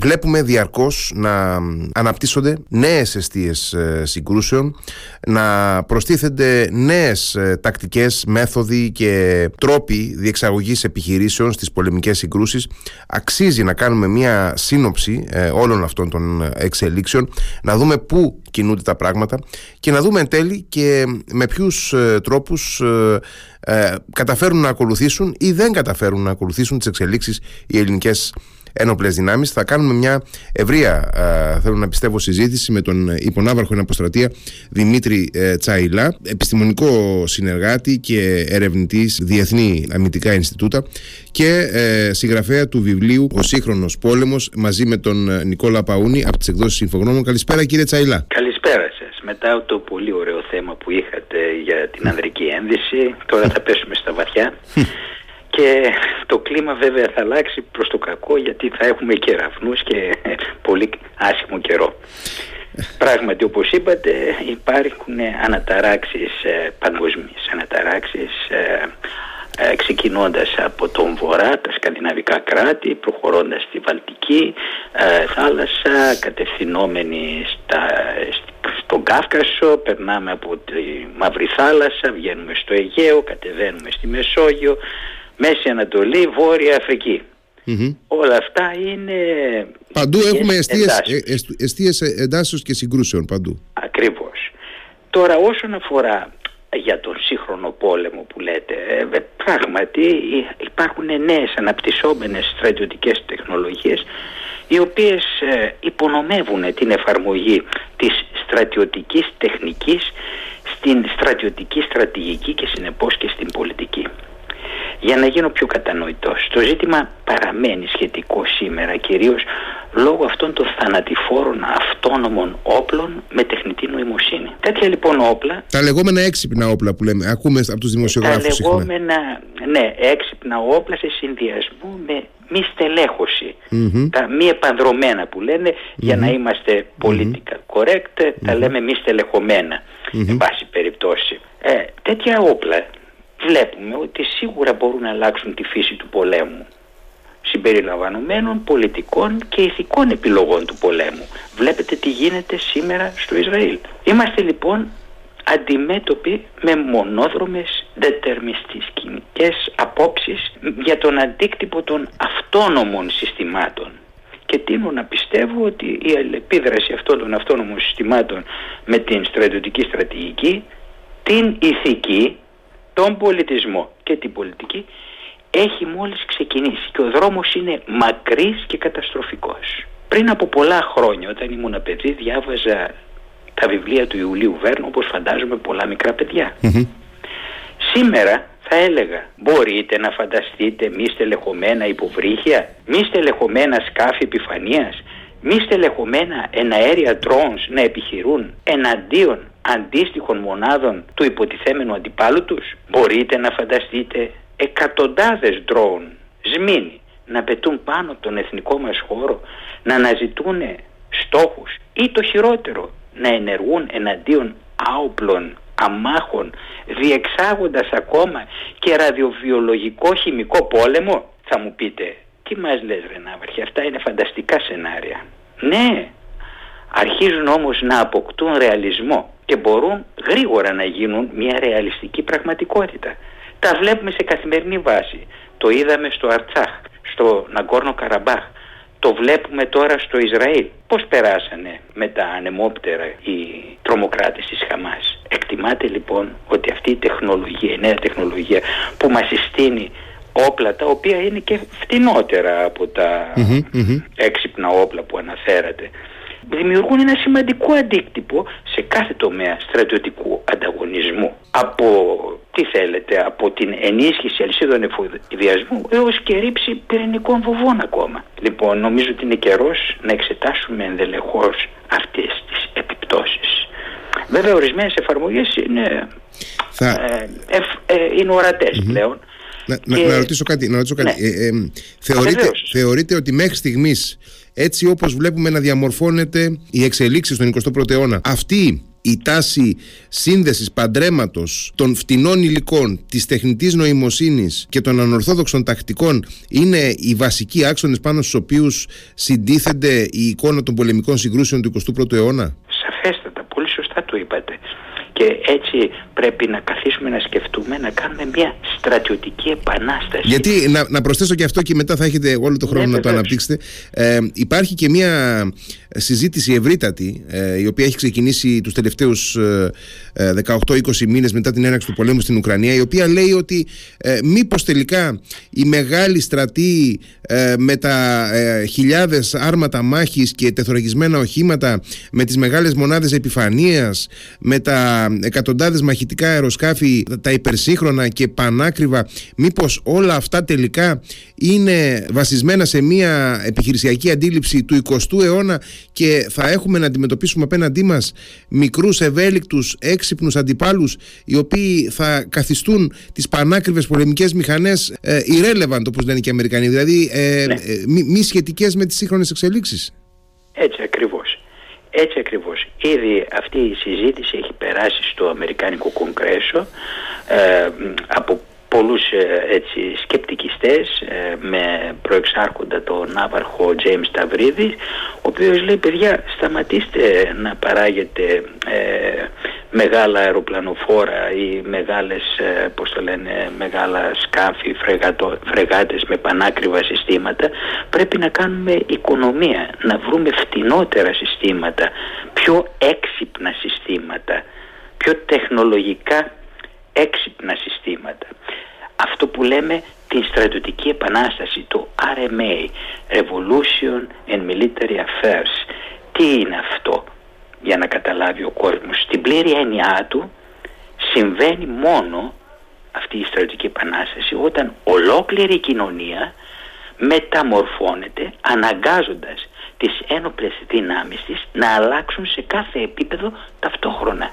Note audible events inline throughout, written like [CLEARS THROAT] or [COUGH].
Βλέπουμε διαρκώς να αναπτύσσονται νέες αιστείες ε, συγκρούσεων, να προστίθενται νέες ε, τακτικές, μέθοδοι και τρόποι διεξαγωγής επιχειρήσεων στις πολεμικές συγκρούσεις. Αξίζει να κάνουμε μια σύνοψη ε, όλων αυτών των εξελίξεων, να δούμε πού κινούνται τα πράγματα και να δούμε εν τέλει και με ποιους τρόπους καταφέρουν να ακολουθήσουν ή δεν καταφέρουν να ακολουθήσουν τις εξελίξεις οι ελληνικές ένοπλες δυνάμεις. Θα κάνουμε μια ευρεία, θέλω να πιστεύω, συζήτηση με τον υπονάβαρχο εν αποστρατεία Δημήτρη ε, Τσάιλα, επιστημονικό συνεργάτη και ερευνητής Διεθνή Αμυντικά Ινστιτούτα και ε, συγγραφέα του βιβλίου Ο Σύγχρονος Πόλεμος μαζί με τον ε, Νικόλα Παούνη από τις εκδόσεις Infogromon. Καλησπέρα, κύριε Τσάιλα. Καλησπέρα σας. Μετά το πολύ ωραίο θέμα που είχατε για την ανδρική ένδυση, τώρα θα πέσουμε στα βαθιά. Και το κλίμα βέβαια θα αλλάξει προς το κακό γιατί θα έχουμε κεραυνούς και πολύ άσχημο καιρό. Πράγματι όπως είπατε υπάρχουν αναταράξεις ε, παγκοσμίες, αναταράξεις ε, ε, ξεκινώντας από τον Βορρά, τα σκανδιναβικά κράτη, προχωρώντας στη Βαλτική ε, θάλασσα, κατευθυνόμενοι στα, στον Κάφκασο, περνάμε από τη Μαύρη Θάλασσα, βγαίνουμε στο Αιγαίο, κατεβαίνουμε στη Μεσόγειο, Μέση Ανατολή, Βόρεια Αφρική. Όλα αυτά είναι... Παντού έχουμε εστίες, εστίες εντάσεως και συγκρούσεων παντού. Ακριβώς. Τώρα όσον αφορά για τον σύγχρονο πόλεμο που λέτε, ε, πράγματι υπάρχουν νέες αναπτυσσόμενες στρατιωτικές τεχνολογίες οι οποίες ε, υπονομεύουν την εφαρμογή της στρατιωτικής τεχνικής στην στρατιωτική στρατηγική και συνεπώς και στην πολιτική. Για να γίνω πιο κατανοητός, το ζήτημα παραμένει σχετικό σήμερα κυρίως λόγω αυτών των θανατηφόρων αυτόνομων όπλων με τεχνητή νοημοσύνη. Τέτοια λοιπόν όπλα... Τα λεγόμενα έξυπνα όπλα που λέμε, ακούμε από τους δημοσιογράφους Τα λεγόμενα, ναι, έξυπνα όπλα σε συνδυασμό με μη στελεχωση τα μη επανδρομένα που λένε για να είμαστε political correct, τα λέμε μη στελεχωμένα, εν πάση περιπτώσει. Ε, τέτοια όπλα βλέπουμε ότι σίγουρα μπορούν να αλλάξουν τη φύση του πολέμου συμπεριλαμβανομένων πολιτικών και ηθικών επιλογών του πολέμου. Βλέπετε τι γίνεται σήμερα στο Ισραήλ. Είμαστε λοιπόν αντιμέτωποι με μονόδρομες δετερμιστικές απόψεις για τον αντίκτυπο των αυτόνομων συστημάτων. Και τίνω να πιστεύω ότι η αλληλεπίδραση αυτών των αυτόνομων συστημάτων με την στρατιωτική στρατηγική, την ηθική τον πολιτισμό και την πολιτική έχει μόλις ξεκινήσει και ο δρόμος είναι μακρύς και καταστροφικός. Πριν από πολλά χρόνια όταν ήμουν παιδί διάβαζα τα βιβλία του Ιουλίου Βέρνου όπως φαντάζομαι πολλά μικρά Σήμερα θα έλεγα μπορείτε να φανταστείτε μη στελεχωμένα υποβρύχια, μη στελεχωμένα σκάφη επιφανείας, μη στελεχωμένα εναέρια drones να επιχειρούν εναντίον αντίστοιχων μονάδων του υποτιθέμενου αντιπάλου τους; Μπορείτε να φανταστείτε εκατοντάδες ντρόουν, σμήνοι, να πετούν πάνω από τον εθνικό μας χώρο, να αναζητούν στόχους ή το χειρότερο, να ενεργούν εναντίον άοπλων αμάχων, διεξάγοντας ακόμα και ραδιοβιολογικό χημικό πόλεμο, θα μου πείτε, τι μας λες Ρενάβαρχη, αυτά είναι φανταστικά σενάρια. Ναι, αρχίζουν όμως να αποκτούν ρεαλισμό και μπορούν γρήγορα να γίνουν μια ρεαλιστική πραγματικότητα. Τα βλέπουμε σε καθημερινή βάση. Το είδαμε στο Αρτσάχ, στο Ναγκόρνο Καραμπάχ. Το βλέπουμε τώρα στο Ισραήλ. Πώς περάσανε με τα ανεμόπτερα οι τρομοκράτες της Χαμάς. Εκτιμάται λοιπόν ότι αυτή η τεχνολογία, η νέα τεχνολογία που μας συστήνει όπλα τα οποία είναι και φτηνότερα από τα έξυπνα όπλα που αναφέρατε δημιουργούν ένα σημαντικό αντίκτυπο σε κάθε τομέα στρατιωτικού ανταγωνισμού. Από, τι θέλετε, από την ενίσχυση αλυσίδων εφοδιασμού έως και ρήψη πυρηνικών βοβών ακόμα. Λοιπόν, νομίζω ότι είναι καιρός να εξετάσουμε ενδελεχώς αυτές τις επιπτώσεις. Βέβαια, ορισμένες εφαρμογές είναι, Θα... ε, ε, είναι ορατές πλέον. Να, να, ρωτήσω κάτι. Να ρωτήσω κάτι. Ναι. Ε, ε, θεωρείτε, θεωρείτε ότι μέχρι στιγμής έτσι όπως βλέπουμε να διαμορφώνεται η εξελίξη στον 21ο αιώνα. Αυτή η τάση σύνδεσης παντρέματος των φτηνών υλικών, της τεχνητής νοημοσύνης και των ανορθόδοξων τακτικών είναι οι βασικοί άξονες πάνω στους οποίους συντίθενται η εικόνα των πολεμικών συγκρούσεων του 21ου αιώνα; Σαφέστατα, πολύ σωστά το είπατε. Και έτσι πρέπει να καθίσουμε να σκεφτούμε να κάνουμε μια στρατιωτική επανάσταση. Γιατί να, να προσθέσω και αυτό και μετά θα έχετε όλο το χρόνο ναι, να το αναπτύξετε. Ε, υπάρχει και μια συζήτηση ευρύτατη ε, η οποία έχει ξεκινήσει τους τελευταίους ε, 18-20 μήνες μετά την έναρξη του πολέμου στην Ουκρανία η οποία λέει ότι ε, μήπως τελικά η μεγάλη στρατή ε, με τα ε, χιλιάδες άρματα μάχης και τεθωρακισμένα οχήματα με τις μεγάλες μονάδες επιφανείας με τα εκατοντάδες μαχητικά αεροσκάφη τα υπερσύγχρονα και πανάκριβα μήπως όλα αυτά τελικά είναι βασισμένα σε μια επιχειρησιακή αντίληψη του 20ου αιώνα και θα έχουμε να αντιμετωπίσουμε απέναντί μας μικρούς ευέλικτους έξυπνους αντιπάλους οι οποίοι θα καθιστούν τις πανάκριβες πολεμικές μηχανές ε, irrelevant όπως λένε και οι Αμερικανοί δηλαδή ε, ναι. ε, μη, μη σχετικές με τις σύγχρονες εξελίξεις Έτσι ακριβώς έτσι ακριβώς. Ήδη αυτή η συζήτηση έχει περάσει στο Αμερικάνικο Κογκρέσο ε, από πολλούς ε, έτσι, σκεπτικιστές ε, με προεξάρχοντα τον Ναύαρχο James Ταβρίδη ο οποίος λέει παιδιά σταματήστε να παράγετε ε, μεγάλα αεροπλανοφόρα ή μεγάλες πώς το λένε μεγάλα σκάφη φρεγατο, φρεγάτες με πανάκριβα συστήματα. Πρέπει να κάνουμε οικονομία να βρούμε φτηνότερα συστήματα πιο έξυπνα συστήματα πιο τεχνολογικά έξυπνα συστήματα. Αυτό που λέμε την στρατιωτική επανάσταση, το RMA, Revolution and Military Affairs. Τι είναι αυτό για να καταλάβει ο κόσμος. Στην πλήρη έννοιά του συμβαίνει μόνο αυτή η στρατιωτική επανάσταση όταν ολόκληρη η κοινωνία μεταμορφώνεται αναγκάζοντας τις ένοπλες δυνάμεις της να αλλάξουν σε κάθε επίπεδο ταυτόχρονα.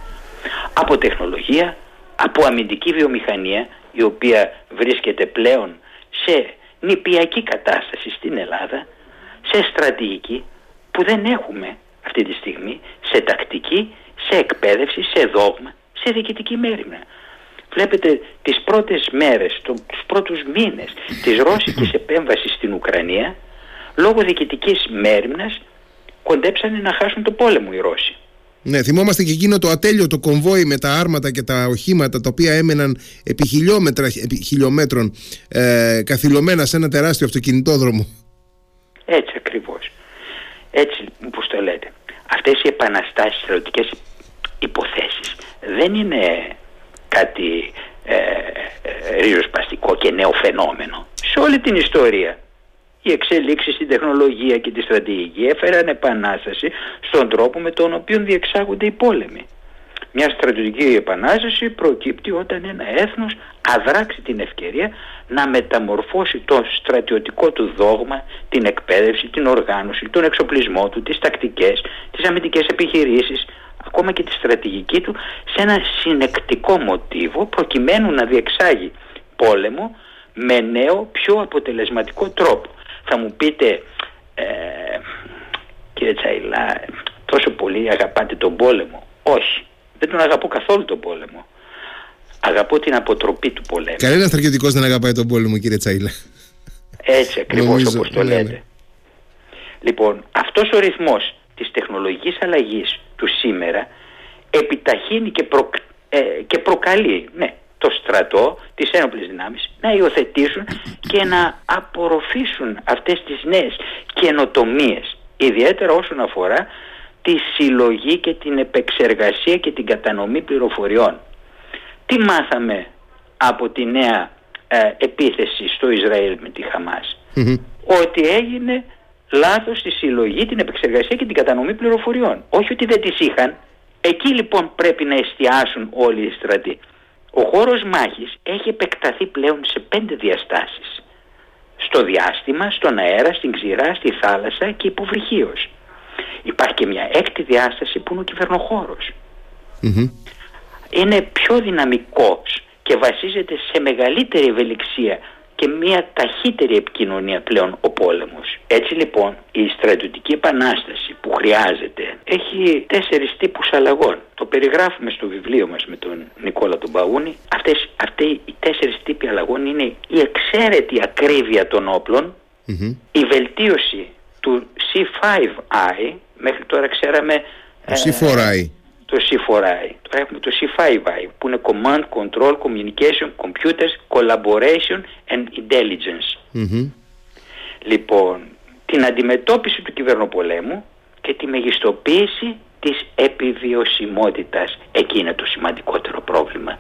Από τεχνολογία, από αμυντική βιομηχανία η οποία βρίσκεται πλέον σε νηπιακή κατάσταση στην Ελλάδα, σε στρατηγική που δεν έχουμε αυτή τη στιγμή, σε τακτική, σε εκπαίδευση, σε δόγμα, σε διοικητική μέρημνα. Βλέπετε τις πρώτες μέρες, τους πρώτους μήνες της ρώσικης [COUGHS] επέμβασης στην Ουκρανία, λόγω διοικητικής μέρημνας κοντέψανε να χάσουν το πόλεμο οι Ρώσοι. Ναι, θυμόμαστε και εκείνο το ατέλειο το κομβόι με τα άρματα και τα οχήματα τα οποία έμεναν επί, χιλιόμετρα, επί χιλιόμετρων ε, καθυλωμένα σε ένα τεράστιο αυτοκινητόδρομο. Έτσι ακριβώς. Έτσι που το λέτε. Αυτές οι επαναστάσεις στρατιωτικές υποθέσεις δεν είναι κάτι ε, ε, ριζοσπαστικό και νέο φαινόμενο. Σε όλη την ιστορία οι εξελίξεις στην τεχνολογία και τη στρατηγική έφεραν επανάσταση στον τρόπο με τον οποίο διεξάγονται οι πόλεμοι. Μια στρατηγική επανάσταση προκύπτει όταν ένα έθνος αδράξει την ευκαιρία να μεταμορφώσει το στρατιωτικό του δόγμα, την εκπαίδευση, την οργάνωση, τον εξοπλισμό του, τις τακτικές, τις αμυντικές επιχειρήσεις, ακόμα και τη στρατηγική του σε ένα συνεκτικό μοτίβο προκειμένου να διεξάγει πόλεμο με νέο πιο αποτελεσματικό τρόπο. Θα μου πείτε, ε, κύριε Τσαϊλά, τόσο πολύ αγαπάτε τον πόλεμο. Όχι, δεν τον αγαπώ καθόλου τον πόλεμο. Αγαπώ την αποτροπή του πολέμου. Κανένας στρατιωτικός δεν αγαπάει τον πόλεμο, κύριε Τσαϊλά. Έτσι ακριβώς όπως το ναι, λέτε. Ναι. Λοιπόν, αυτός ο ρυθμός της τεχνολογικής αλλαγής του σήμερα επιταχύνει και, ε, και προκαλεί, ναι, το στρατό, τις ένοπλες δυνάμεις να υιοθετήσουν και να απορροφήσουν αυτές τις νέες καινοτομίες ιδιαίτερα όσον αφορά τη συλλογή και την επεξεργασία και την κατανομή πληροφοριών. Τι μάθαμε από τη νέα ε, επίθεση στο Ισραήλ με τη χαμας Ότι έγινε λάθος στη συλλογή, την επεξεργασία και την κατανομή πληροφοριών. Όχι ότι δεν τις είχαν. Εκεί λοιπόν πρέπει να εστιάσουν όλοι οι στρατοί. Ο χώρος μάχης έχει επεκταθεί πλέον σε πέντε διαστάσεις. Στο διάστημα, στον αέρα, στην ξηρά, στη θάλασσα και υποβρυχίως. Υπάρχει και μια έκτη διάσταση που είναι ο κυβερνοχωρος Είναι πιο δυναμικός και βασίζεται σε μεγαλύτερη ευελιξία και μια ταχύτερη επικοινωνία πλέον ο πόλεμος. Έτσι λοιπόν η στρατιωτική επανάσταση που χρειάζεται έχει τέσσερις τύπους αλλαγών. Το περιγράφουμε στο βιβλίο μας με τον Νικόλα τον Παούνη. Αυτές, αυτοί οι τέσσερις τύποι αλλαγών είναι η εξαίρετη ακρίβεια των οπλων η βελτίωση του C5I, μέχρι τώρα ξέραμε... Το C4I το C4I. Τώρα έχουμε το C5I που είναι Command, Control, Communication, Computers, Collaboration and Intelligence. Λοιπόν, την αντιμετώπιση του κυβερνοπολέμου και τη μεγιστοποίηση της επιβιωσιμότητας. Εκεί είναι το σημαντικότερο πρόβλημα.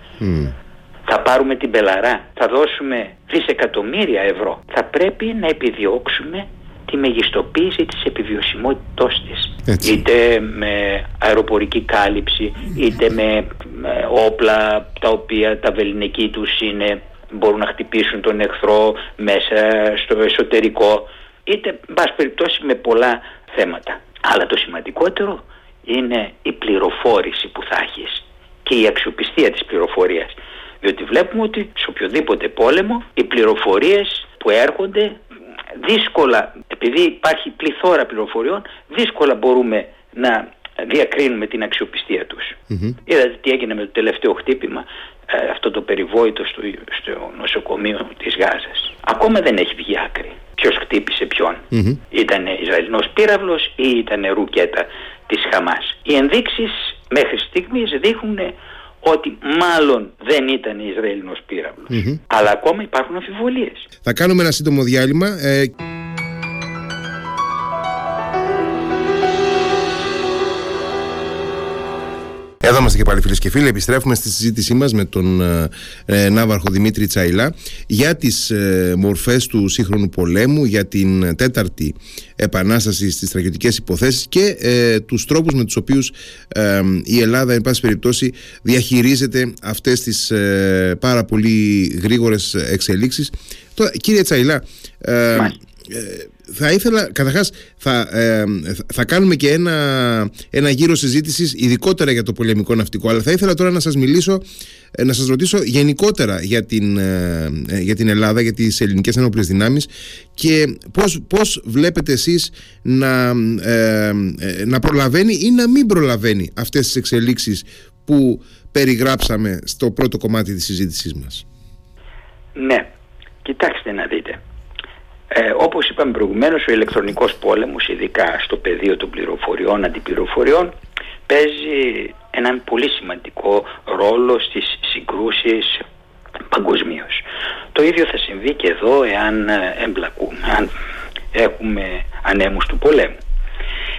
Θα πάρουμε την πελαρά, θα δώσουμε δισεκατομμύρια ευρώ. Θα πρέπει να επιδιώξουμε τη μεγιστοποίηση της επιβιωσιμότητός της. Είτε με αεροπορική κάλυψη, είτε με, όπλα τα οποία τα βεληνική τους είναι, μπορούν να χτυπήσουν τον εχθρό μέσα στο εσωτερικό, είτε μπας περιπτώσει με πολλά θέματα. Αλλά το σημαντικότερο είναι η πληροφόρηση που θα έχεις και η αξιοπιστία της πληροφορίας. Διότι βλέπουμε ότι σε οποιοδήποτε πόλεμο οι πληροφορίες που έρχονται δύσκολα, επειδή υπάρχει πληθώρα πληροφοριών, δύσκολα μπορούμε να διακρίνουμε την αξιοπιστία τους. Mm-hmm. Είδατε τι έγινε με το τελευταίο χτύπημα, ε, αυτό το περιβόητο στο, στο νοσοκομείο της Γάζας. Ακόμα δεν έχει βγει άκρη. Ποιος χτύπησε ποιον. Mm-hmm. Ήταν Ισραηλινός πύραυλος ή ήταν ρουκέτα της Χαμάς. Οι ενδείξεις μέχρι στιγμής δείχνουν ότι μάλλον δεν ήταν Ισραηλινός πύραυλος. Αλλά ακόμα υπάρχουν αμφιβολίες. Θα κάνουμε ένα σύντομο διάλειμμα. Ε... Εδώ είμαστε και πάλι φίλες και φίλοι. Επιστρέφουμε στη συζήτησή μας με τον ε, ε, Ναύαρχο Δημήτρη Τσαϊλά για τις ε, μορφές του σύγχρονου πολέμου, για την τέταρτη επανάσταση στις στρατιωτικέ υποθέσεις και ε, τους τρόπους με τους οποίους ε, η Ελλάδα, εν πάση περιπτώσει, διαχειρίζεται αυτές τις ε, πάρα πολύ γρήγορες εξελίξεις. Κύριε Τσαϊλά, θα ήθελα, καταρχάς, θα, ε, θα κάνουμε και ένα, ένα γύρο συζήτησης ειδικότερα για το πολεμικό ναυτικό. Αλλά θα ήθελα τώρα να σας μιλήσω, ε, να σας ρωτήσω γενικότερα για την, ε, για την Ελλάδα, για τις ελληνικές ενόπλες δυνάμεις και πώς πώς βλέπετε εσείς να, να προλαβαίνει ή να μην προλαβαίνει αυτές τις εξελίξεις που περιγράψαμε στο πρώτο κομμάτι της συζήτησής μας. Ναι, κοιτάξτε να δείτε. Ε, όπως είπαμε προηγουμένως, ο ηλεκτρονικός πόλεμος, ειδικά στο πεδίο των πληροφοριών, αντιπληροφοριών, παίζει έναν πολύ σημαντικό ρόλο στις συγκρούσεις παγκοσμίως. Το ίδιο θα συμβεί και εδώ εάν ε, εμπλακούμε, αν έχουμε ανέμους του πολέμου.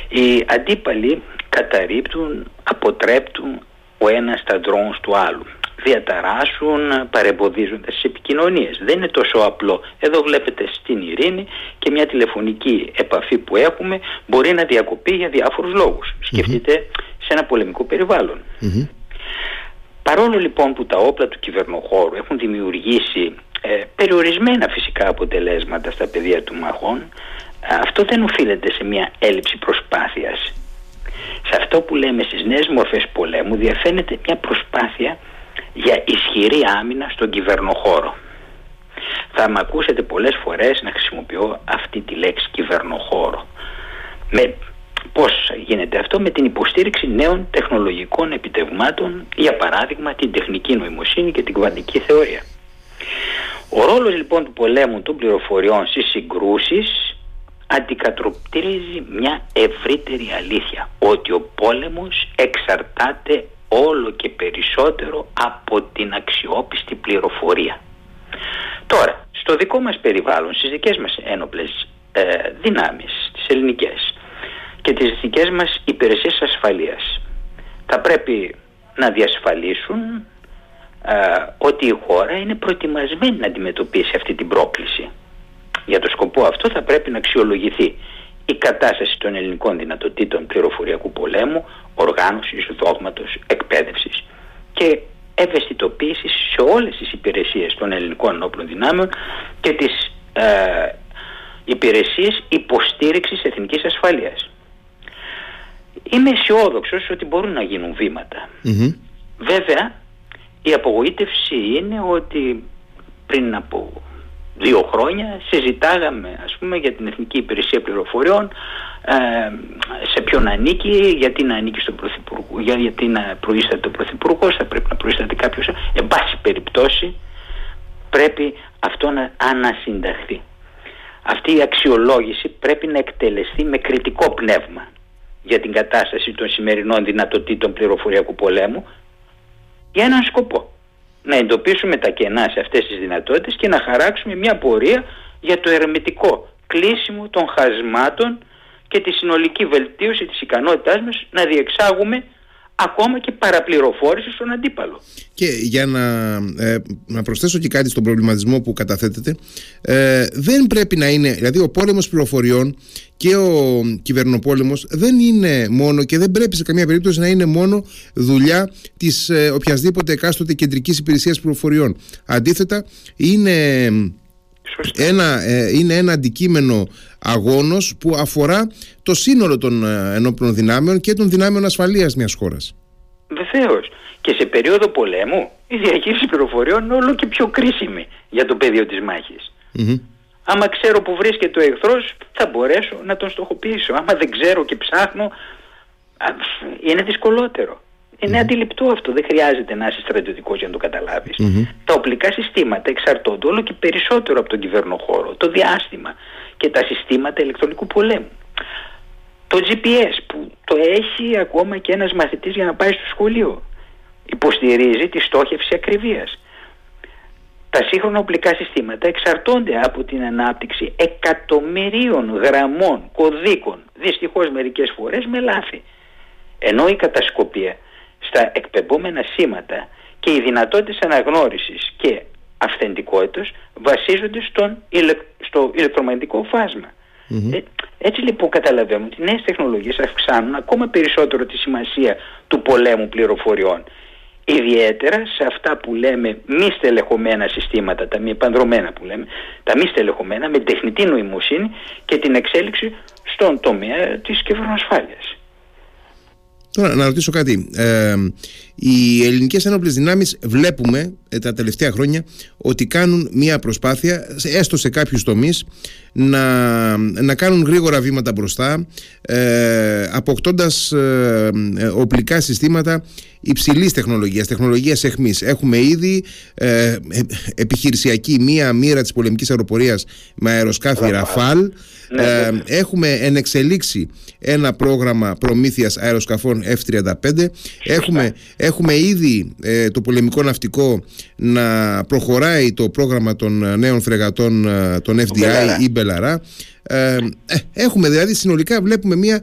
Οι αντίπαλοι καταρρύπτουν, αποτρέπτουν ο ένας τα drones του άλλου διαταράσσουν παρεμποδίζοντας τις επικοινωνίες. Δεν είναι τόσο απλό. Εδώ βλέπετε στην ειρήνη και μια τηλεφωνική επαφή που έχουμε μπορεί να διακοπεί για διάφορους Σκεφτείτε σε ένα πολεμικό Παρόλο λοιπόν που τα όπλα του κυβερνοχώρου έχουν δημιουργήσει ε, περιορισμένα φυσικά αποτελέσματα στα πεδία του μαχών, αυτό δεν οφείλεται σε μια έλλειψη προσπάθειας. Σε αυτό που λέμε στις νέες μορφές πολέμου διαφαίνεται μια προσπάθεια για ισχυρή άμυνα στον κυβερνοχώρο. Θα με ακούσετε πολλές φορές να χρησιμοποιώ αυτή τη λέξη κυβερνοχώρο. Με πώς γίνεται αυτό; Με την υποστήριξη νέων τεχνολογικών επιτευγμάτων, για παράδειγμα την τεχνική νοημοσύνη και την κβαντική θεωρία. Ο ρόλος λοιπόν του πολέμου των πληροφοριών στις συγκρούσεις αντικατροπτρίζει μια ευρύτερη αλήθεια ότι ο πόλεμος εξαρτάται όλο και περισσότερο από την αξιόπιστη πληροφορία. Τώρα, στο δικό μας περιβάλλον, στις δικές μας ένοπλες ε, δυνάμεις, τις ελληνικές και τις δικές μας υπηρεσίες ασφαλείας, θα πρέπει να διασφαλίσουν ε, ότι η χώρα είναι προετοιμασμένη να αντιμετωπίσει αυτή την πρόκληση. Για το σκοπό αυτό θα πρέπει να αξιολογηθεί η κατάσταση των ελληνικών δυνατοτήτων πληροφοριακού πολέμου, οργάνωσης, δόγματος, εκπαίδευσης και ευαισθητοποίησης σε όλες τις υπηρεσίες των ελληνικών όπλων δυνάμεων και τις ε, υπηρεσίες υποστήριξης εθνικής ασφαλείας. Είμαι αισιόδοξος ότι μπορούν να γίνουν Βέβαια, η απογοήτευση είναι ότι πριν από δύο χρόνια συζητάγαμε ας πούμε για την Εθνική Υπηρεσία Πληροφοριών ε, σε ποιον ανήκει, γιατί να ανήκει στον Πρωθυπουργό, γιατί να προείσταται ο Πρωθυπουργός, θα πρέπει να προείσταται κάποιος, εν πάση περιπτώσει πρέπει αυτό να ανασυνταχθεί. Αυτή η αξιολόγηση πρέπει να εκτελεστεί με κριτικό πνεύμα για την κατάσταση των σημερινών δυνατοτήτων πληροφοριακού πολέμου για έναν σκοπό. Να εντοπίσουμε τα κενά σε αυτές τις δυνατότητες και να χαράξουμε μια πορεία για το ερμητικό κλείσιμο των χασμάτων και τη συνολική βελτίωση της ικανότητάς μας να διεξάγουμε ακόμα και παραπληροφόρησης στον αντίπαλο. Και για να, ε, να προσθέσω και κάτι στον προβληματισμό που καταθέτεται, ε, δεν πρέπει να είναι, δηλαδή ο πόλεμος πληροφοριών και ο κυβερνοπόλεμος δεν είναι μόνο και δεν πρέπει σε καμία περίπτωση να είναι μόνο δουλειά της ε, οποιασδήποτε εκάστοτε κεντρικής υπηρεσίας πληροφοριών. Αντίθετα, είναι ένα, ε, είναι ένα αντικείμενο αγώνος που αφορά το σύνολο των ε, ενόπλων δυνάμεων και των δυνάμεων ασφαλείας μιας χώρας. Βεβαίως. Και σε περίοδο πολέμου η διαχείριση πληροφοριών είναι όλο και πιο κρίσιμη για το πεδίο της μάχης. Mm-hmm. Άμα ξέρω που βρίσκεται ο εχθρός θα μπορέσω να τον στοχοποιήσω. Άμα δεν ξέρω και ψάχνω είναι δυσκολότερο. Είναι αντιληπτό αυτό, δεν χρειάζεται να είσαι στρατιωτικός για να το καταλάβεις. Τα οπλικά συστήματα εξαρτώνται όλο και περισσότερο από τον κυβερνοχώρο, το διάστημα και τα συστήματα ηλεκτρονικού πολέμου. Το GPS που το έχει ακόμα και ένας μαθητής για να πάει στο σχολείο. Υποστηρίζει τη στόχευση ακριβίας. Τα σύγχρονα οπλικά συστήματα εξαρτώνται από την ανάπτυξη εκατομμυρίων γραμμών, κωδίκων, δυστυχώς μερικές φορές με λάθη. Ενώ η κατασκοπία στα εκπαιδευόμενα σήματα και οι δυνατότητες αναγνώρισης και αυθεντικότητας βασίζονται στον στο ηλεκτρομαγνητικό ε, έτσι λοιπόν καταλαβαίνουμε ότι οι νέες τεχνολογίες αυξάνουν ακόμα περισσότερο τη σημασία του πολέμου πληροφοριών. Ιδιαίτερα σε αυτά που λέμε μη στελεχωμένα συστήματα, τα μη επανδρομένα που λέμε, τα μη στελεχωμένα με τεχνητή νοημοσύνη και την εξέλιξη στον τομέα της κυβερνοασφάλειας. Τώρα να ρωτήσω κάτι. Ε, οι ελληνικές ένοπλες δυνάμεις βλέπουμε ε, τα τελευταία χρόνια ότι κάνουν μια προσπάθεια, έστω σε κάποιους τομείς, να, να κάνουν γρήγορα βήματα μπροστά, ε, αποκτώντας ε, οπλικά συστήματα υψηλής τεχνολογίας, τεχνολογίας εχμής. Έχουμε ήδη ε, επιχειρησιακή μία μοίρα της πολεμικής αεροπορίας με αεροσκάφη Ραφάλ, ναι, ε, έχουμε εν εξελίξει ένα πρόγραμμα προμήθειας αεροσκαφών F-35. Έχουμε, έχουμε ήδη ε, το πολεμικό ναυτικό να προχωράει το πρόγραμμα των νέων φρεγατών ε, των FDI ή Μπελαρά έχουμε δηλαδή συνολικά βλέπουμε μια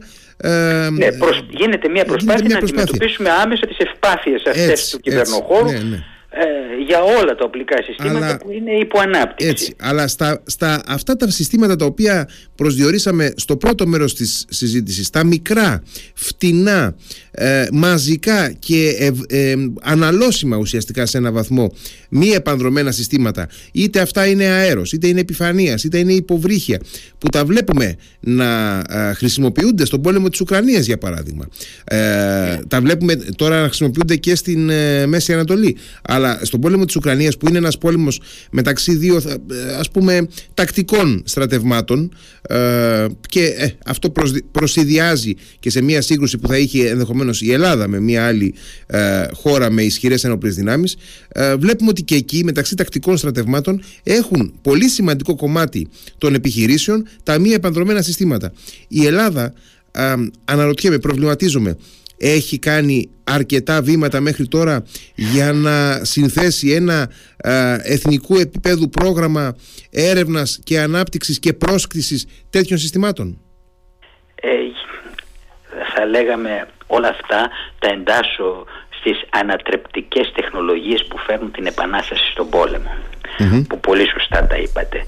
ναι, γίνεται μια προσπάθεια να αντιμετωπίσουμε άμεσα τις ευπάθειες αυτές του κυβερνοχώρου ναι, ναι. Ε, για όλα τα οπλικά συστήματα που είναι υπό ανάπτυξη. Έτσι, αλλά στα, στα αυτά τα συστήματα τα οποία προσδιορίσαμε στο πρώτο μέρος της συζήτησης, τα μικρά, φτηνά, ε, μαζικά και ε, αναλώσιμα ουσιαστικά σε ένα βαθμό μη επανδρομένα συστήματα, είτε αυτά είναι αέρος, είτε είναι επιφανείας, είτε είναι υποβρύχια, που τα βλέπουμε να χρησιμοποιούνται στον πόλεμο της Ουκρανίας για παράδειγμα. τα βλέπουμε τώρα να χρησιμοποιούνται και στην Μέση Ανατολή. Αλλά αλλά στον πόλεμο της Ουκρανίας που είναι ένας πόλεμος μεταξύ δύο ε, ας πούμε τακτικών στρατευμάτων ε, και ε, αυτό προσυδειάζει και σε μια σύγκρουση που θα είχε ενδεχομένως η Ελλάδα με μια άλλη χώρα με ισχυρές ενόπλες δυνάμεις βλέπουμε ότι και εκεί μεταξύ τακτικών στρατευμάτων έχουν πολύ σημαντικό κομμάτι των επιχειρήσεων τα μη επανδρομένα συστήματα. Η Ελλάδα αναρωτιέμαι, προβληματίζομαι έχει κάνει αρκετά βήματα μέχρι τώρα για να συνθέσει ένα εθνικού επίπεδου πρόγραμμα έρευνας και ανάπτυξης και πρόσκλησης τέτοιων συστημάτων; Ε, θα λέγαμε όλα αυτά τα εντάσσω στις ανατρεπτικές τεχνολογίες που φέρνουν την επανάσταση στον πολεμο που πολύ σωστά τα είπατε.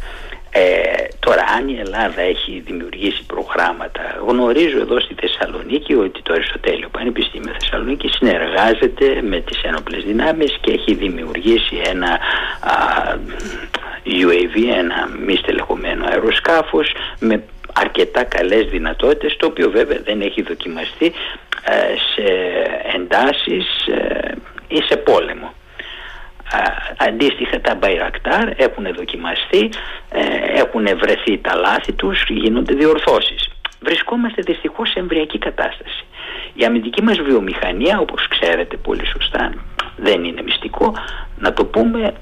Ε, τώρα αν η Ελλάδα έχει δημιουργήσει προγράμματα γνωρίζω εδώ στη Θεσσαλονίκη ότι το Αριστοτέλειο Πανεπιστήμιο Θεσσαλονίκη συνεργάζεται με τις ένοπλες δυνάμεις και έχει δημιουργήσει ένα α, UAV, ένα μη στελεχωμένο αεροσκάφος με αρκετά καλές δυνατότητες το οποίο βέβαια δεν έχει δοκιμαστεί ε, σε εντάσεις ε, ή σε πόλεμο. Αντίστοιχα τα Μπαϊρακτάρ έχουν δοκιμαστεί, ε, έχουν βρεθεί τα λάθη τους, γίνονται διορθώσεις. Βρισκόμαστε δυστυχώς σε εμβριακή κατάσταση. Η αμυντική μας βιομηχανία, όπως ξέρετε πολύ σωστά, δεν είναι μυστικό, να το πούμε,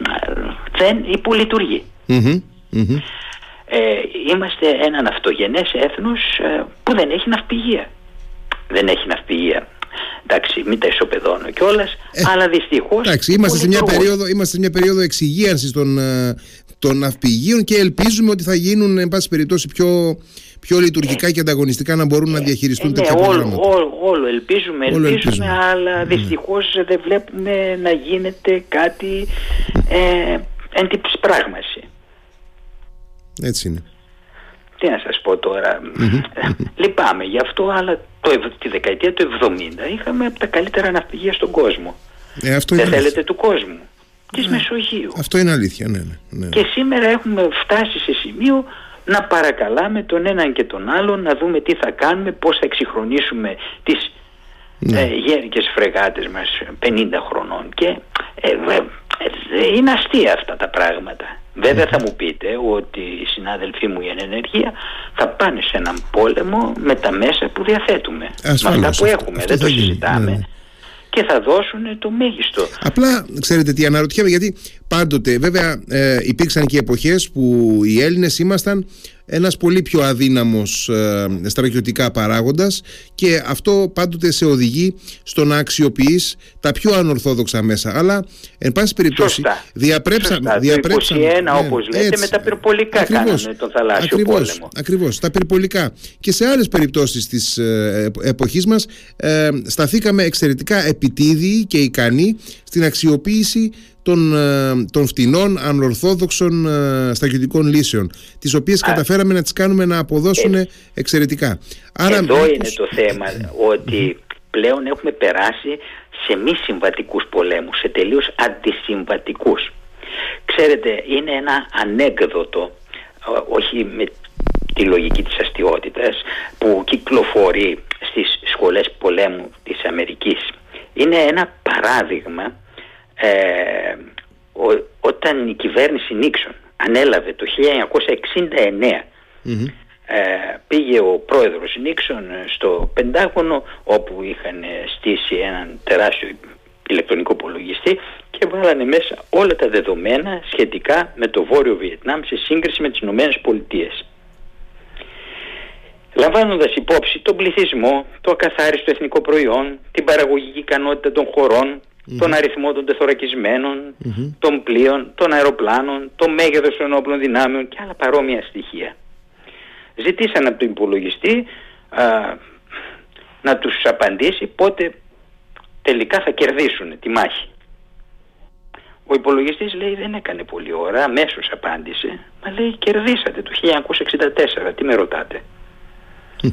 δεν υπολειτουργεί. Ε, είμαστε έναν αυτογενές έθνος ε, που δεν έχει ναυπηγεία. Δεν έχει ναυπηγεία. Εντάξει, μην τα ισοπεδώνω κιόλας, ε, αλλά δυστυχώς. Εντάξει, είμαστε σε, μια περίοδο, είμαστε σε μια περίοδο εξυγίανσης των, ε, των ναυπηγείων και ελπίζουμε ότι θα γίνουν, εν πάση περιπτώσει, πιο, πιο λειτουργικά και ανταγωνιστικά να μπορούν να διαχειριστούν ναι, τέτοια όλο, Όλο, όλο, ελπίζουμε, όλο ελπίζουμε, αλλά ναι. δυστυχώς δεν βλέπουμε να γίνεται κάτι ε, εν πράγμαση. Έτσι είναι. Τι να σας πω τώρα, λυπάμαι γι' αυτό, αλλά το, τη δεκαετία του 70 είχαμε από τα καλύτερα ναυπηγεία στον κόσμο. Ε, αυτό Δεν θέλετε του κόσμου, της ναι. Μεσογείου. Αυτό είναι αλήθεια, ναι, ναι, ναι, Και σήμερα έχουμε φτάσει σε σημείο να παρακαλάμε τον έναν και τον άλλον να δούμε τι θα κάνουμε, πώς θα εξυγχρονίσουμε τις ναι. ε, γέρικες φρεγάτες μας 50 χρονών και ε, ε, είναι αστεία αυτά τα πράγματα. Βέβαια θα μου πείτε ότι οι συνάδελφοί μου η ενεργεία θα πάνε σε έναν πόλεμο με τα μέσα που διαθέτουμε. Ασφαλώς, με αυτά που έχουμε, δεν το συζητάμε. Ναι, ναι. Και θα δώσουν το μέγιστο. Απλά ξέρετε τι αναρωτιέμαι, γιατί πάντοτε βέβαια ε, υπήρξαν και εποχές που οι Έλληνες ήμασταν ένας πολύ πιο αδύναμος ε, στρατιωτικά παράγοντας και αυτό πάντοτε σε οδηγεί στο να αξιοποιείς τα πιο ανορθόδοξα μέσα. Αλλά, εν πάση περιπτώσει, διαπρέψαμε... διαπρέψαμε το 21, ναι, όπως λέτε, έτσι, με τα πυρπολικά ακριβώς, κάναμε τον θαλάσσιο ακριβώς, πόλεμο. Ακριβώς, τα πυρπολικά. Και σε άλλες περιπτώσεις της ε, εποχής μας ε, σταθήκαμε εξαιρετικά επιτίδιοι και ικανοί στην αξιοποίηση των, ε, των φτηνών ανορθόδοξων ε, στρατιωτικών λύσεων τις οποίες καταφέραμε να τις κάνουμε να αποδώσουν ε, εξαιρετικά. Άρα, Εδώ είναι το θέμα ότι πλέον έχουμε περάσει σε μη συμβατικούς πολέμους, σε τελείως αντισυμβατικούς. Ξέρετε, είναι ένα ανέκδοτο, όχι με τη λογική της αστιότητας, που κυκλοφορεί στις σχολές πολέμου της Αμερικής. Είναι ένα παράδειγμα ε, όταν η κυβέρνηση Νίξον ανέλαβε το 1969 ε, πήγε ο πρόεδρος Νίξον στο Πεντάγωνο όπου είχαν στήσει έναν τεράστιο ηλεκτρονικό υπολογιστή και βάλανε μέσα όλα τα δεδομένα σχετικά με το Βόρειο Βιετνάμ σε σύγκριση με τις Ηνωμένες Πολιτείες. Λαμβάνοντας υπόψη τον πληθυσμό, το ακαθάριστο εθνικό προϊόν, την παραγωγική ικανότητα των χωρών, τον αριθμό των τεθωρακισμενων των πλοίων, των αεροπλάνων, το μέγεθος των όπλων δυνάμεων και άλλα παρόμοια στοιχεία. Ζητήσαν από τον υπολογιστή να τους απαντήσει πότε τελικά θα κερδίσουν τη μάχη. Ο υπολογιστής λέει δεν έκανε πολύ ώρα, αμέσως απάντησε, μα λέει κερδίσατε το 1964, τι με ρωτάτε; [LAUGHS]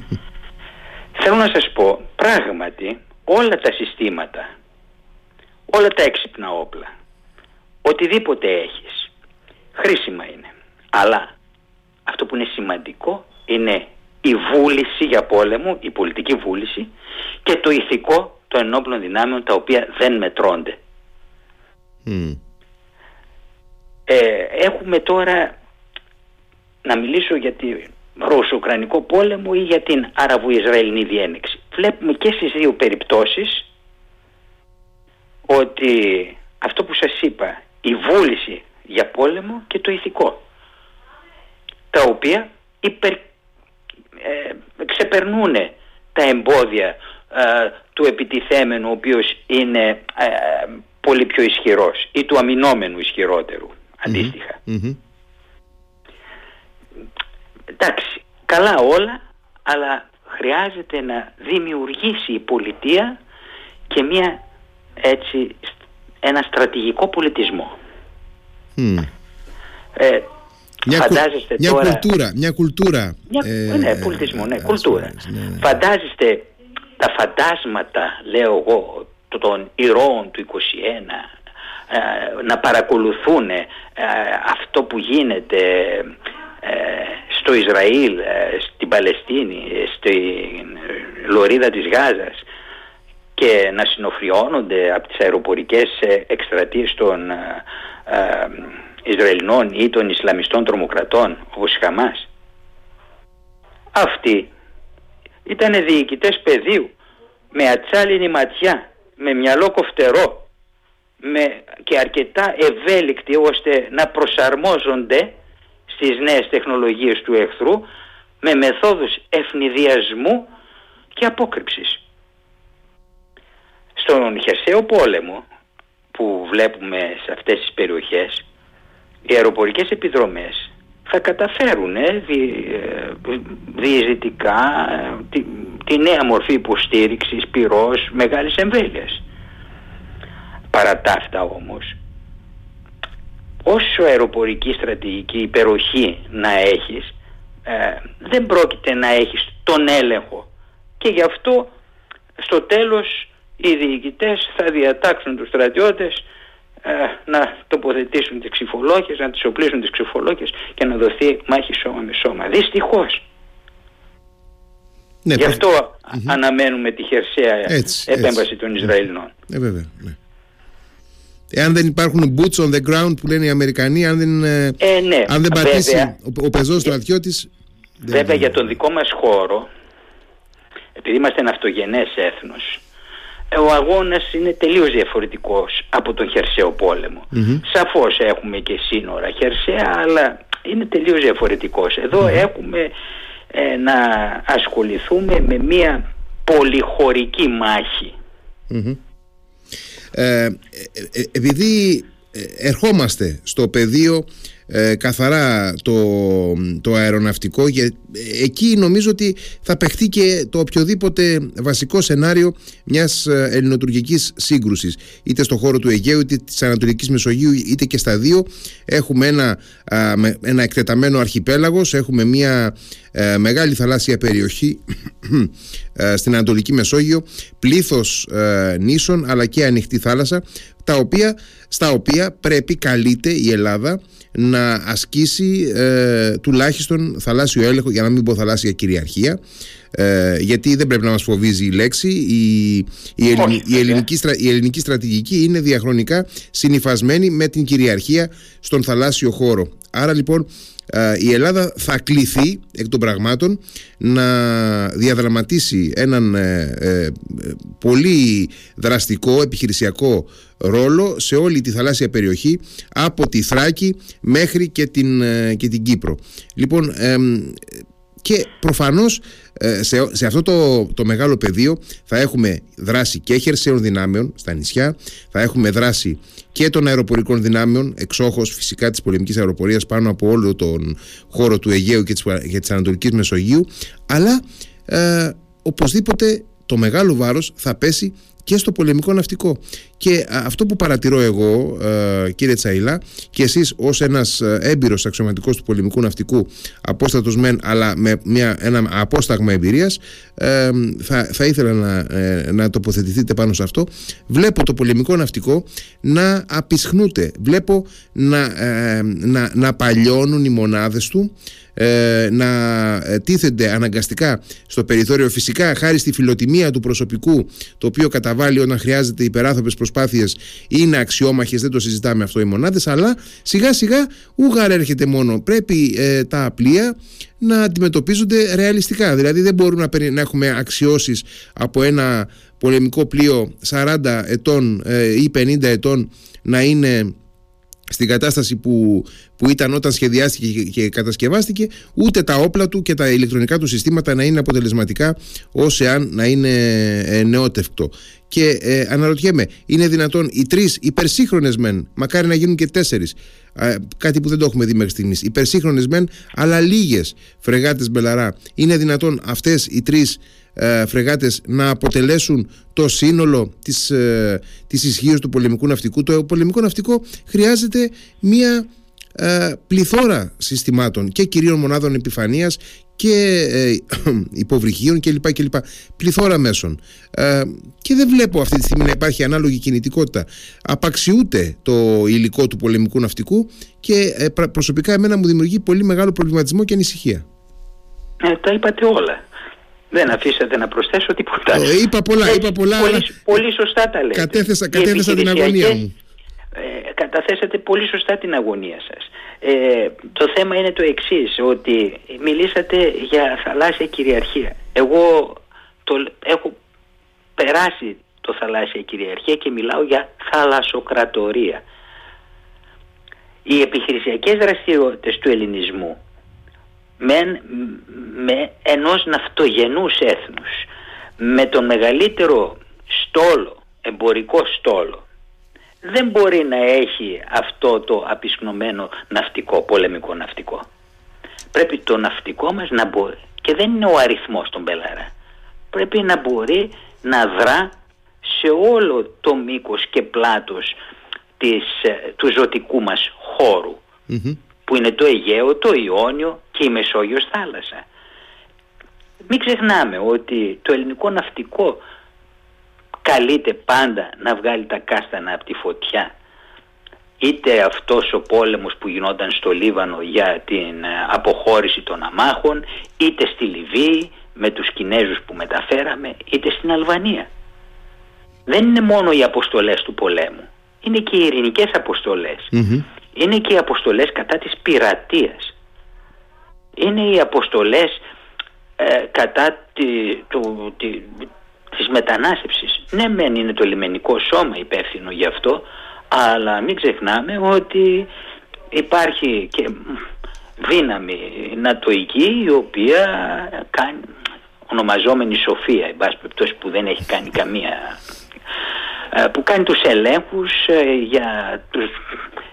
Θέλω να σας πω, πράγματι όλα τα συστήματα όλα τα έξυπνα όπλα, οτιδήποτε έχεις, χρήσιμα είναι. Αλλά αυτό που είναι σημαντικό είναι η βούληση για πόλεμο, η πολιτική βούληση και το ηθικό των ενόπλων δυνάμεων τα οποία δεν μετρώνται. Ε, έχουμε τώρα να μιλήσω για τη Ρώσο-Ουκρανικό πόλεμο ή για την Αραβο-Ισραηλινή διένεξη. Βλέπουμε και στις δύο περιπτώσεις ότι αυτό που σας είπα, η βούληση για πόλεμο και το ηθικό, τα οποία υπερ, ε, ξεπερνούν τα εμπόδια ε, του επιτιθέμενου ο οποίος είναι ε, πολύ πιο ισχυρός ή του αμυνόμενου ισχυρότερου Εντάξει, καλά όλα, αλλά χρειάζεται να δημιουργήσει η πολιτεία και μια έτσι ένα στρατηγικό πολιτισμό. Ε, μια, φαντάζεστε μια τώρα... κουλτούρα, μια κουλτούρα. ε, ναι, πολιτισμό, ναι, κουλτούρα. Ναι, ναι. Φαντάζεστε τα φαντάσματα, λέω εγώ, των ηρώων του 21 ε, να παρακολουθούν ε, αυτό που γίνεται ε, στο Ισραήλ, στην Παλαιστίνη, στη Λωρίδα της Γάζας και να συνοφριώνονται από τις αεροπορικές εκστρατείες των Ισραηλινών ή των Ισλαμιστών τρομοκρατών όπως η Χαμάς. Αυτοί ήταν διοικητές πεδίου με ατσάλινη ματιά, με μυαλό κοφτερό με, και αρκετά ευέλικτοι ώστε να προσαρμόζονται στις νέες τεχνολογίες του εχθρού με μεθόδους ευνηδιασμού και απόκρυψης. Στον χερσαίο πόλεμο που βλέπουμε σε αυτές τις περιοχές οι αεροπορικές επιδρομές θα καταφέρουν ε, διεζητικά ε, τη, τη, νέα μορφή υποστήριξης πυρός μεγάλης εμβέλειας. Παρά τα αυτά όμως όσο αεροπορική στρατηγική υπεροχή να έχεις ε, δεν πρόκειται να έχεις τον έλεγχο και γι' αυτό στο τέλος οι διοικητές θα διατάξουν τους στρατιώτες ε, να τοποθετήσουν τις ξυφολόκες, να τις οπλίσουν τις ξυφολόκες και να δοθεί μάχη σώμα με σώμα. Δυστυχώς. Ναι, Γι' αυτό αναμένουμε τη χερσαία έτσι, επέμβαση των Ισραηλινών. Ε, βέβαια, ναι. Εάν δεν υπάρχουν boots on the ground που λένε οι Αμερικανοί, αν δεν, ε, ε ναι, αν δεν πατήσει βέβαια, ο, ο πεζός στρατιώτης... Βέβαια για τον δικό μας χώρο, επειδή είμαστε ένα αυτογενές έθνος, ο αγώνας είναι τελείως διαφορετικός από τον χερσαίο πόλεμο. Mm-hmm. Σαφώς έχουμε και σύνορα χερσαία, αλλά είναι τελείως διαφορετικός. έχουμε ε, να ασχοληθούμε με μια πολυχωρική ε, ε, επειδή ερχόμαστε στο πεδίο ε, καθαρά το, το αεροναυτικό και εκεί νομίζω ότι θα παιχτεί και το οποιοδήποτε βασικό σενάριο μιας ε, ελληνοτουρκικής σύγκρουσης. Είτε στο χώρο του Αιγαίου είτε της Ανατολικής Μεσογείου είτε και στα δύο. Έχουμε ένα, ένα εκτεταμένο αρχιπέλαγος. Έχουμε μια ε, μεγάλη θαλάσσια περιοχή [COUGHS] στην Ανατολική Μεσόγειο πλήθος νήσων αλλά και ανοιχτή θάλασσα τα οποία, στα οποία πρέπει καλείται η Ελλάδα να ασκήσει ε, τουλάχιστον θαλάσσιο έλεγχο για να μην πω θαλάσσια κυριαρχία ε, γιατί δεν πρέπει να μας φοβίζει η λέξη. Η, η, η, ελληνική, η ελληνική στρατηγική είναι διαχρονικά συνειφασμένη με την κυριαρχία στον θαλάσσιο χώρο άρα λοιπόν ε, η Ελλάδα θα κληθεί εκ των πραγμάτων να διαδραματίσει έναν ε, ε, πολύ δραστικό επιχειρησιακό ρόλο σε όλη τη θαλάσσια περιοχή από τη Θράκη μέχρι και την, και την Κύπρο. Λοιπόν, και προφανώς σε, σε αυτό το, το μεγάλο πεδίο θα έχουμε δράση και χερσαίων δυνάμεων στα νησιά, θα έχουμε δράση και των αεροπορικών δυνάμεων, εξόχως φυσικά της πολεμικής αεροπορίας πάνω από όλο τον χώρο του Αιγαίου και της, και της Ανατολικής Μεσογείου, αλλά ε, οπωσδήποτε το μεγάλο βάρος θα πέσει και στο πολεμικό ναυτικό. Και αυτό που παρατηρώ εγώ, ε, κύριε Τσαϊλά, και εσείς ως ένας ε, έμπειρος αξιωματικός του πολεμικού ναυτικού, απόστατος μεν, αλλά με μια, ένα απόσταγμα εμπειρίας, ε, θα, θα ήθελα να, να τοποθετηθείτε πάνω σε αυτό. Βλέπω το πολεμικό ναυτικό να απισχνούται. Βλέπω να, να, να παλιώνουν οι μονάδες του, ε, να ε, τίθενται αναγκαστικά στο περιθώριο φυσικά χάρη στη φιλοτιμία του προσωπικού το οποίο καταβάλει όταν χρειάζεται υπεράθροπες προσπάθειες είναι αξιόμαχες δεν το συζητάμε αυτό οι μονάδες αλλά σιγά σιγά ούγαρ έρχεται μόνο. Πρέπει ε, τα πλοία να αντιμετωπίζονται ρεαλιστικά. Δηλαδή δεν μπορούμε να, να έχουμε αξιώσεις από ένα πολεμικό πλοίο 40 ετών ή 50 ετών να είναι στην κατάσταση που, που ήταν όταν σχεδιάστηκε και κατασκευάστηκε ούτε τα όπλα του και τα ηλεκτρονικά του συστήματα να είναι αποτελεσματικά όσο εάν να είναι ε, νεότευκτο και ε, αναρωτιέμαι είναι δυνατόν οι τρεις υπερσύγχρονες μεν μακάρι να γίνουν και τέσσερις κάτι που δεν το έχουμε δει μέχρι στιγμής υπερσύγχρονες μεν αλλά λίγες φρεγάτες μπελαρά είναι δυνατόν αυτές οι τρεις ε, φρεγάτες να αποτελέσουν το σύνολο της, ε, της ισχύως του πολεμικού ναυτικού; Το πολεμικό ναυτικό χρειάζεται μία ε, πληθώρα συστημάτων και κυρίων μονάδων επιφανείας και ε, [CLEARS THROAT] υποβρυχίων κλπ. κλπ. Πληθώρα μέσων. Ε, και δεν βλέπω αυτή τη στιγμή να υπάρχει ανάλογη κινητικότητα. Απαξιούται το υλικό του πολεμικού ναυτικού και ε, προσωπικά εμένα μου δημιουργεί πολύ μεγάλο προβληματισμό και ανησυχία. Ε, τα είπατε όλα. Δεν αφήσατε να προσθέσω τίποτα. Ε, είπα πολλά, είπα πολλά. Πολύ, πολύ σωστά τα λέτε. Κατέθεσα, κατέθεσα την αγωνία μου. Ε, καταθέσατε πολύ σωστά την αγωνία σας. Ε, το θέμα είναι το εξής, ότι μιλήσατε για θαλάσσια κυριαρχία. Εγώ το, έχω περάσει το θαλάσσια κυριαρχία και μιλάω για θαλασσοκρατορία. Οι επιχειρησιακές δραστηριότητες του ελληνισμού με, με ενός ναυτογενούς έθνους με τον μεγαλύτερο στόλο, εμπορικό στόλο δεν μπορεί να έχει αυτό το απεισπνωμένο ναυτικό, πολεμικό ναυτικό. Πρέπει το ναυτικό μας να μπορεί και δεν είναι ο αριθμός των Μπελαρά. Πρέπει να μπορεί να δρά σε όλο το μήκος και πλάτος της, ε, του ζωτικού μας χωρου που είναι το Αιγαίο, το Ιόνιο και η Μεσόγειος θάλασσα. Μην ξεχνάμε ότι το ελληνικό ναυτικό καλείται πάντα να βγάλει τα κάστανα από τη φωτιά. Είτε αυτός ο πόλεμος που γινόταν στο Λίβανο για την ε, αποχώρηση των αμάχων, είτε στη Λιβύη με τους Κινέζους που μεταφέραμε, είτε στην Αλβανία. Δεν είναι μόνο οι αποστολές του πολέμου, είναι και οι ειρηνικές Είναι και οι αποστολές κατά της πειρατείας. Είναι οι αποστολές ε, κατά τη, του, τη, της μετανάστευσης. Ναι μεν είναι το λιμενικό σώμα υπεύθυνο γι' αυτό, αλλά μην ξεχνάμε ότι υπάρχει και δύναμη νατοική η οποία κάνει ονομαζόμενη Σοφία, εν πάση που δεν έχει κάνει καμία ε, που κάνει τους ελέγχους ε, για, τους,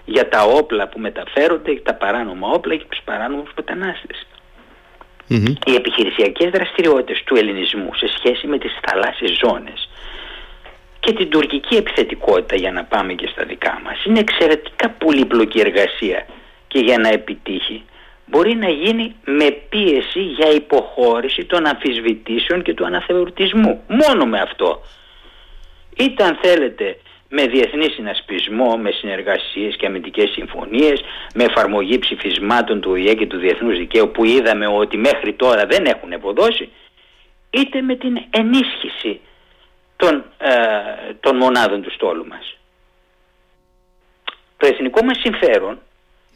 για τα όπλα που μεταφέρονται, τα παράνομα όπλα και τους παράνομους μετανάστες. Οι επιχειρησιακές δραστηριότητες του ελληνισμού σε σχέση με τις θαλάσσιες ζώνες και την τουρκική επιθετικότητα για να πάμε και στα δικά μας είναι εξαιρετικά πολύπλοκη εργασία και για να επιτύχει μπορεί να γίνει με πίεση για υποχώρηση των αμφισβητήσεων και του αναθεωρητισμού. Μόνο με αυτό. Είτε αν θέλετε με διεθνή συνασπισμό, με συνεργασίες και αμυντικές συμφωνίες, με εφαρμογή ψηφισμάτων του ΟΗΕ και του Διεθνούς Δικαίου που είδαμε ότι μέχρι τώρα δεν έχουν αποδώσει, είτε με την ενίσχυση των, ε, των μονάδων του στόλου μας. Το εθνικό μας συμφέρον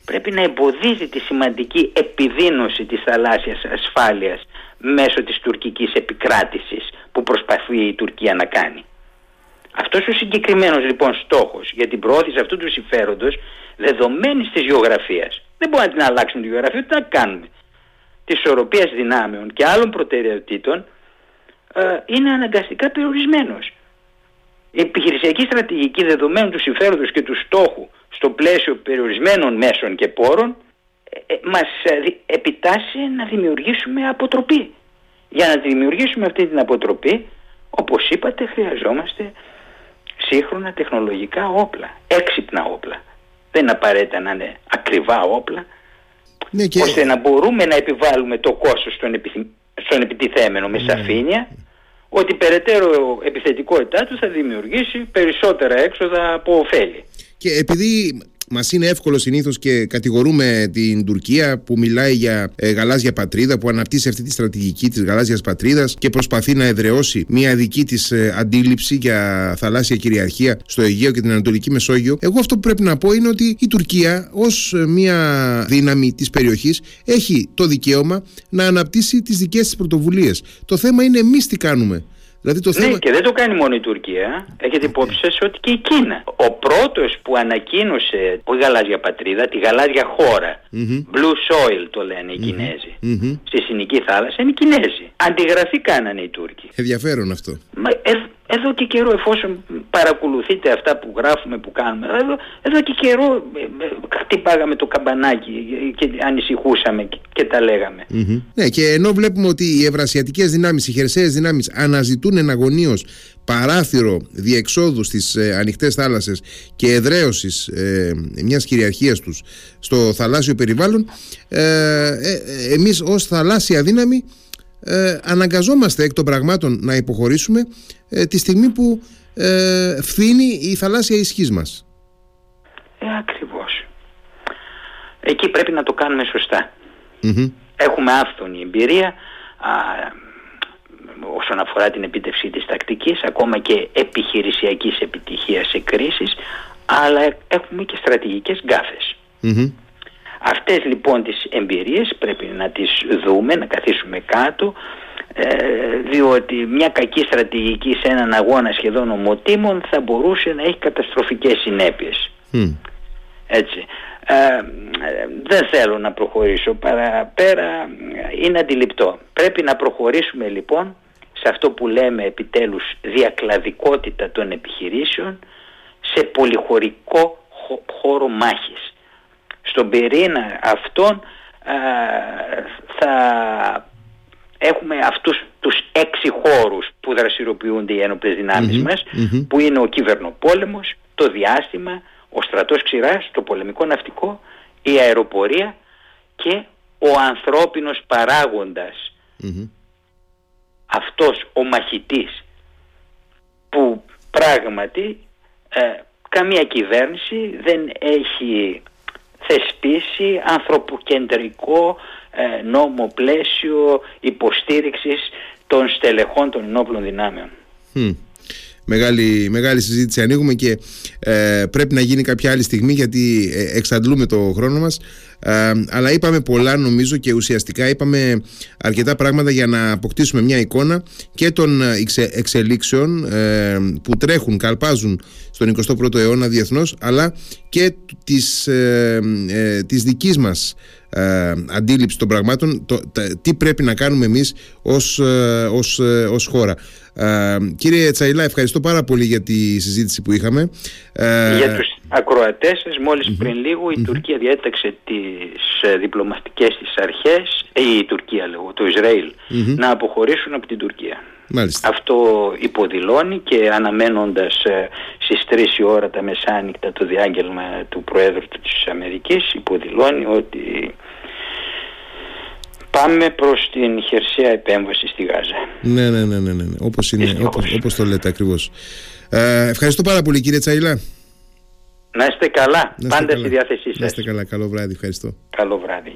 πρέπει να εμποδίζει τη σημαντική επιδείνωση της θαλάσσιας ασφάλειας μέσω της τουρκικής επικράτησης που προσπαθεί η Τουρκία να κάνει. Αυτός ο συγκεκριμένος λοιπόν στόχος για την προώθηση αυτού του συμφέροντος, δεδομένης της γεωγραφίας, δεν μπορεί να την αλλάξουμε τη γεωγραφία, ούτε να κάνουμε. Της ισορροπίας δυνάμεων και άλλων προτεραιοτήτων ε, είναι αναγκαστικά περιορισμένος. Η επιχειρησιακή στρατηγική δεδομένου του συμφέροντος και του στόχου στο πλαίσιο περιορισμένων μέσων και πόρων ε, ε μας ε, επιτάσσει να δημιουργήσουμε αποτροπή. Για να δημιουργήσουμε αυτή την αποτροπή, όπως είπατε, χρειαζόμαστε σύγχρονα τεχνολογικά όπλα, έξυπνα όπλα. Δεν είναι απαραίτητα να είναι ακριβά όπλα, ναι και... ώστε να μπορούμε να επιβάλλουμε το κόστος στον, στον επιτιθέμενο με ναι. σαφήνεια, ότι περαιτέρω επιθετικότητά του θα δημιουργήσει περισσότερα έξοδα από ωφέλη. Και επειδή Μας είναι εύκολο συνήθως και κατηγορούμε την Τουρκία που μιλάει για ε, γαλάζια πατρίδα, που αναπτύσσει αυτή τη στρατηγική της γαλάζιας πατρίδας και προσπαθεί να εδραιώσει μια δική της ε, αντίληψη για θαλάσσια κυριαρχία στο Αιγαίο και την Ανατολική Μεσόγειο. Εγώ αυτό που πρέπει να πω είναι ότι η Τουρκία, ως ε, μια δύναμη της περιοχής, έχει το δικαίωμα να αναπτύσσει τις δικές της πρωτοβουλίες. Το θέμα είναι εμείς τι κάνουμε. Δηλαδή το ναι, και δεν το κάνει μόνο η Τουρκία. Έχετε υπόψη σας ότι και η Κίνα. Ο πρώτος που ανακοίνωσε, όχι γαλάζια πατρίδα, τη γαλάζια blue soil το λένε οι κινεζοι στη Συνική θάλασσα, είναι οι Κινέζοι. Αντιγραφή κάνανε οι Τούρκοι. Ενδιαφέρον αυτό. Μα, ε, εδώ και καιρό εφόσον παρακολουθείτε αυτά που γράφουμε, που κάνουμε, εδώ, εδώ και καιρό ε, ε, χτυπάγαμε το καμπανάκι και ανησυχούσαμε και, τα λεγαμε Ναι και ενώ βλέπουμε ότι οι ευρασιατικές δυνάμεις, οι χερσαίες δυνάμεις αναζητούν εναγωνίως παράθυρο διεξόδου στις ε, ανοιχτές θάλασσες και εδραίωσης ε, μιας κυριαρχίας τους στο θαλάσσιο περιβάλλον ε, ε, εμείς ως θαλάσσια δύναμη ε, αναγκαζόμαστε εκ των πραγμάτων να υποχωρήσουμε ε, τη στιγμή που ε, φθήνει η θαλάσσια ισχύς μας. Ε, ακριβώς. Εκεί πρέπει να το κάνουμε Έχουμε άφθονη εμπειρία. Α, όσον αφορά την επίτευξη της τακτικής ακόμα και επιχειρησιακής επιτυχίας σε κρίσεις αλλά έχουμε και στρατηγικές Αυτές λοιπόν τις εμπειρίες πρέπει να τις δούμε, να καθίσουμε κάτω ε, διότι μια κακή στρατηγική σε έναν αγώνα σχεδόν ομοτήμων θα μπορούσε να έχει καταστροφικές συνέπειες. Έτσι. Ε, δεν θέλω να προχωρήσω παραπέρα, είναι αντιληπτό. Πρέπει να προχωρήσουμε λοιπόν σε αυτό που λέμε επιτέλους διακλαδικότητα των επιχειρήσεων σε πολυχωρικό χώρο μάχης. Στον πυρήνα αυτών θα έχουμε αυτούς τους έξι χώρους που δραστηριοποιούνται οι ένοπλες δυνάμεις μας που είναι ο κυβερνοπόλεμος, το διάστημα, ο στρατός ξηράς, το πολεμικό ναυτικό, η αεροπορία και ο ανθρώπινος αυτός ο μαχητής που πράγματι ε, καμία κυβέρνηση δεν έχει θεσπίσει ανθρωποκεντρικό ε, νόμο πλαίσιο υποστήριξης των στελεχών των ενόπλων δυνάμεων. Μεγάλη, μεγάλη συζήτηση ανοίγουμε και ε, πρέπει να γίνει κάποια άλλη στιγμή γιατί ε, εξαντλούμε το χρόνο μας. Ε, αλλά είπαμε πολλά νομίζω και ουσιαστικά είπαμε αρκετά πράγματα για να αποκτήσουμε μια εικόνα και των εξελίξεων που τρέχουν, καλπάζουν στον 21ο αιώνα διεθνώς αλλά και της, της δικής μας ε, αντίληψη των πραγμάτων το, τι πρέπει να κάνουμε εμείς ως, ε, ως, ε, ως χώρα. Ε, κύριε Τσαϊλά, ευχαριστώ πάρα πολύ για τη συζήτηση που είχαμε. Για τους ακροατές σας, μολις πριν λίγο η Τουρκία διέταξε τις διπλωματικές της αρχές, η Τουρκία λέγω, το Ισραήλ, να αποχωρήσουν από την Τουρκία. Μάλιστα. Αυτό υποδηλώνει και αναμένοντας στις 3 η ώρα τα μεσάνυχτα το διάγγελμα του Προέδρου της Αμερικής υποδηλώνει ότι πάμε προς την χερσαία επέμβαση στη Γάζα. Ναι, ναι, ναι, ναι, ναι. Όπως, είναι, όπως, όπως το λέτε ακριβώς. Ε, ευχαριστώ πάρα πολύ κύριε Τσαϊλά. Να είστε καλά. Να είστε Πάντα καλά. στη διάθεσή σας. Να είστε καλά. Καλό βράδυ. Ευχαριστώ. Καλό βράδυ.